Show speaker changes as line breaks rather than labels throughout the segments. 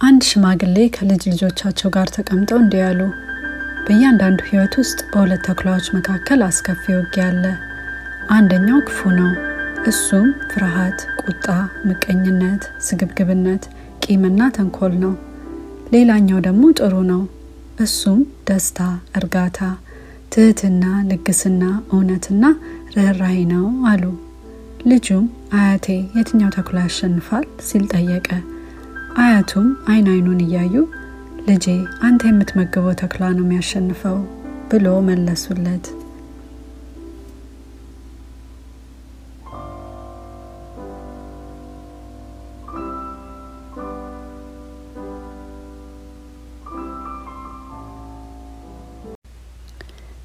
አንድ ሽማግሌ ከልጅ ልጆቻቸው ጋር ተቀምጠው እንዲህ አሉ። በእያንዳንዱ ሕይወት ውስጥ በሁለት ተኩላዎች መካከል አስከፊ ውጊያ አለ። አንደኛው ክፉ ነው። እሱም ፍርሃት፣ ቁጣ፣ ምቀኝነት፣ ስግብግብነት፣ ቂምና ተንኮል ነው። ሌላኛው ደግሞ ጥሩ ነው። እሱም ደስታ፣ እርጋታ፣ ትህትና፣ ልግስና፣ እውነትና ርኅራሄ ነው አሉ። ልጁም አያቴ የትኛው ተኩላ ያሸንፋል ሲል ጠየቀ። አያቱም አይን አይኑን እያዩ ልጄ አንተ የምትመግበው ተኩላ ነው የሚያሸንፈው ብሎ መለሱለት።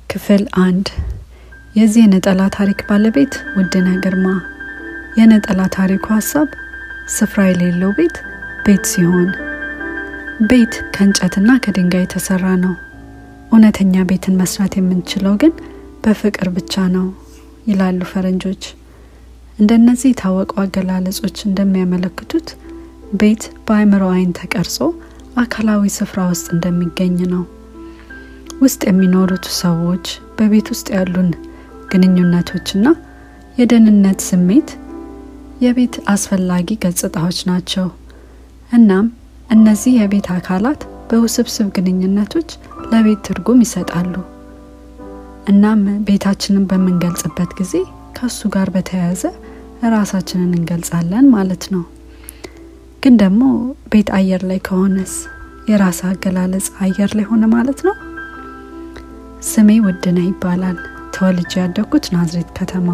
ክፍል አንድ የዚህ የነጠላ ታሪክ ባለቤት ውድነህ ግርማ። የነጠላ ታሪኩ ሀሳብ ስፍራ የሌለው ቤት ቤት ሲሆን ቤት ከእንጨትና ከድንጋይ የተሰራ ነው። እውነተኛ ቤትን መስራት የምንችለው ግን በፍቅር ብቻ ነው ይላሉ ፈረንጆች። እንደነዚህ የታወቁ አገላለጾች እንደሚያመለክቱት ቤት በአእምሮ አይን ተቀርጾ አካላዊ ስፍራ ውስጥ እንደሚገኝ ነው። ውስጥ የሚኖሩት ሰዎች በቤት ውስጥ ያሉን ግንኙነቶችና የደህንነት ስሜት የቤት አስፈላጊ ገጽታዎች ናቸው። እናም እነዚህ የቤት አካላት በውስብስብ ግንኙነቶች ለቤት ትርጉም ይሰጣሉ። እናም ቤታችንን በምንገልጽበት ጊዜ ከእሱ ጋር በተያያዘ ራሳችንን እንገልጻለን ማለት ነው። ግን ደግሞ ቤት አየር ላይ ከሆነስ የራስ አገላለጽ አየር ላይ ሆነ ማለት ነው። ስሜ ውድነህ ይባላል። ተወልጄ ያደግኩት ናዝሬት ከተማ።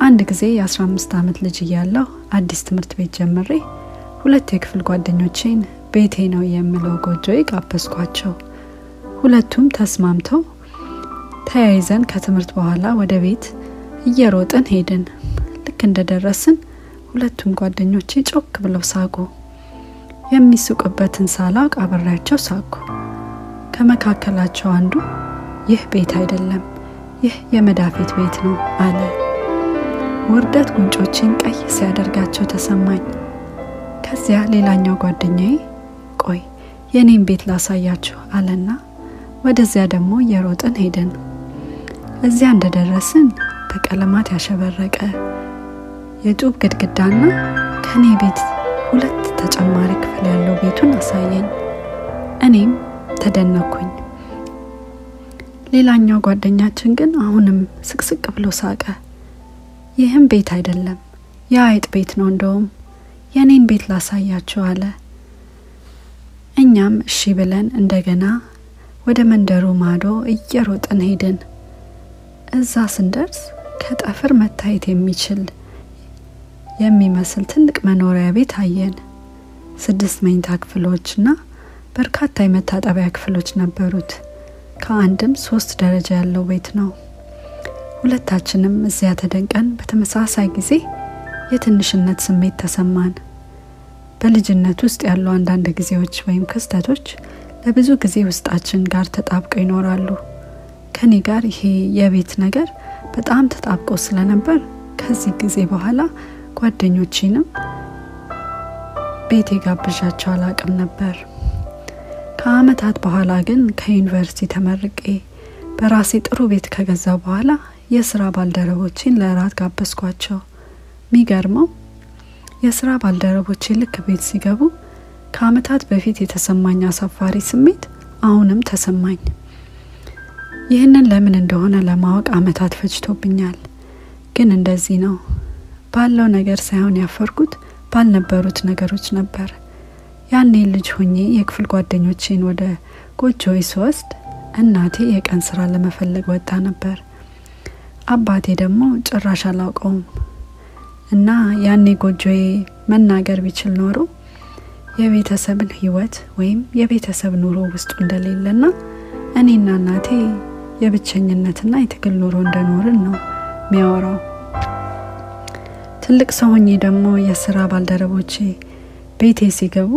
አንድ ጊዜ የ15 ዓመት ልጅ እያለሁ አዲስ ትምህርት ቤት ጀምሬ ሁለት የክፍል ጓደኞቼን ቤቴ ነው የምለው ጎጆዬ ጋበዝኳቸው። ሁለቱም ተስማምተው ተያይዘን ከትምህርት በኋላ ወደ ቤት እየሮጥን ሄድን። ልክ እንደደረስን ሁለቱም ጓደኞቼ ጮክ ብለው ሳቁ። የሚስቁበትን ሳላውቅ አብሬያቸው ሳኩ። ከመካከላቸው አንዱ ይህ ቤት አይደለም፣ ይህ የመዳፌት ቤት ነው አለ። ውርደት ጉንጮችን ቀይ ሲያደርጋቸው ተሰማኝ። ከዚያ ሌላኛው ጓደኛዬ ቆይ የኔን ቤት ላሳያችሁ አለና ወደዚያ ደግሞ እየሮጥን ሄድን። እዚያ እንደደረስን በቀለማት ያሸበረቀ የጡብ ግድግዳና ከኔ ቤት ሁለት ተጨማሪ ክፍል ያለው ቤቱን አሳየኝ። እኔም ተደነኩኝ። ሌላኛው ጓደኛችን ግን አሁንም ስቅስቅ ብሎ ሳቀ። ይህም ቤት አይደለም፣ የአይጥ ቤት ነው። እንደውም የኔን ቤት ላሳያችሁ አለ። እኛም እሺ ብለን እንደገና ወደ መንደሩ ማዶ እየሮጥን ሄድን። እዛ ስንደርስ ከጠፍር መታየት የሚችል የሚመስል ትልቅ መኖሪያ ቤት አየን። ስድስት መኝታ ክፍሎችና በርካታ የመታጠቢያ ክፍሎች ነበሩት። ከአንድም ሶስት ደረጃ ያለው ቤት ነው። ሁለታችንም እዚያ ተደንቀን በተመሳሳይ ጊዜ የትንሽነት ስሜት ተሰማን። በልጅነት ውስጥ ያሉ አንዳንድ ጊዜዎች ወይም ክስተቶች ለብዙ ጊዜ ውስጣችን ጋር ተጣብቀው ይኖራሉ። ከኔ ጋር ይሄ የቤት ነገር በጣም ተጣብቆ ስለነበር ከዚህ ጊዜ በኋላ ጓደኞቼንም ቤት የጋብዣቸው አላቅም ነበር። ከአመታት በኋላ ግን ከዩኒቨርሲቲ ተመርቄ በራሴ ጥሩ ቤት ከገዛው በኋላ የስራ ባልደረቦቼን ለእራት ጋበዝኳቸው። የሚገርመው የስራ ባልደረቦቼ ልክ ቤት ሲገቡ ከአመታት በፊት የተሰማኝ አሳፋሪ ስሜት አሁንም ተሰማኝ። ይህንን ለምን እንደሆነ ለማወቅ አመታት ፈጅቶብኛል። ግን እንደዚህ ነው። ባለው ነገር ሳይሆን ያፈርኩት ባልነበሩት ነገሮች ነበር። ያኔ ልጅ ሆኜ የክፍል ጓደኞቼን ወደ ጎጆዬ ስወስድ እናቴ የቀን ስራ ለመፈለግ ወጣ ነበር። አባቴ ደግሞ ጭራሽ አላውቀውም እና ያኔ ጎጆዬ መናገር ቢችል ኖሮ የቤተሰብን ህይወት ወይም የቤተሰብ ኑሮ ውስጡ እንደሌለና እኔና እናቴ የብቸኝነትና የትግል ኑሮ እንደኖርን ነው የሚያወራው። ትልቅ ሰው ደግሞ የስራ ባልደረቦቼ ቤቴ ሲገቡ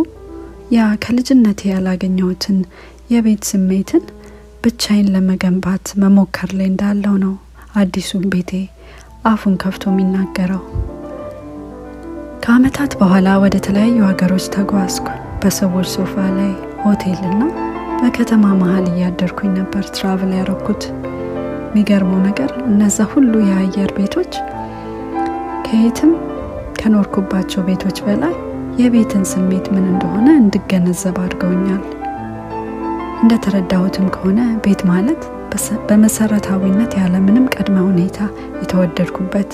ያ ከልጅነቴ ያላገኘሁትን የቤት ስሜትን ብቻዬን ለመገንባት መሞከር ላይ እንዳለው ነው አዲሱን ቤቴ አፉን ከፍቶ የሚናገረው። ከአመታት በኋላ ወደ ተለያዩ ሀገሮች ተጓዝኩ። በሰዎች ሶፋ ላይ ሆቴልና በከተማ መሀል እያደርኩኝ ነበር ትራቭል ያረኩት። የሚገርመው ነገር እነዛ ሁሉ የአየር ቤቶች ከየትም ከኖርኩባቸው ቤቶች በላይ የቤትን ስሜት ምን እንደሆነ እንድገነዘብ አድርገውኛል። እንደተረዳሁትም ከሆነ ቤት ማለት በመሰረታዊነት ያለምንም ቅድመ ሁኔታ የተወደድኩበት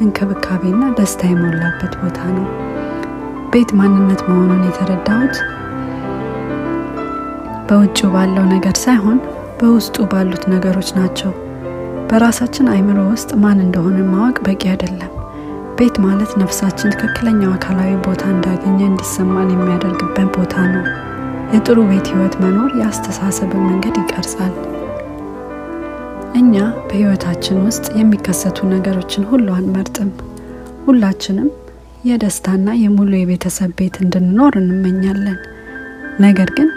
እንክብካቤና ደስታ የሞላበት ቦታ ነው። ቤት ማንነት መሆኑን የተረዳሁት በውጭው ባለው ነገር ሳይሆን በውስጡ ባሉት ነገሮች ናቸው። በራሳችን አይምሮ ውስጥ ማን እንደሆነ ማወቅ በቂ አይደለም። ቤት ማለት ነፍሳችን ትክክለኛው አካላዊ ቦታ እንዳገኘ እንዲሰማን የሚያደርግበት ቦታ ነው። የጥሩ ቤት ህይወት መኖር የአስተሳሰብን መንገድ ይቀርጻል። እኛ በህይወታችን ውስጥ የሚከሰቱ ነገሮችን ሁሉ አንመርጥም። ሁላችንም የደስታና የሙሉ የቤተሰብ ቤት እንድንኖር እንመኛለን። ነገር ግን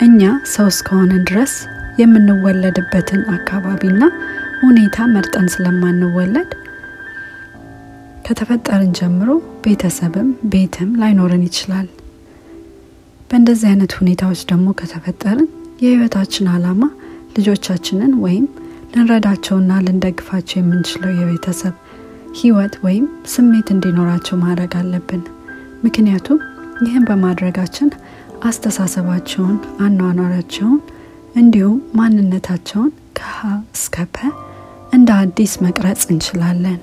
እኛ ሰው እስከሆንን ድረስ የምንወለድበትን አካባቢና ሁኔታ መርጠን ስለማንወለድ ከተፈጠርን ጀምሮ ቤተሰብም ቤትም ላይኖረን ይችላል። በእንደዚህ አይነት ሁኔታዎች ደግሞ ከተፈጠርን የህይወታችን አላማ ልጆቻችንን ወይም ልንረዳቸውና ልንደግፋቸው የምንችለው የቤተሰብ ህይወት ወይም ስሜት እንዲኖራቸው ማድረግ አለብን። ምክንያቱም ይህን በማድረጋችን አስተሳሰባቸውን፣ አኗኗራቸውን እንዲሁም ማንነታቸውን ከሀ እስከ ፐ እንደ አዲስ መቅረጽ እንችላለን።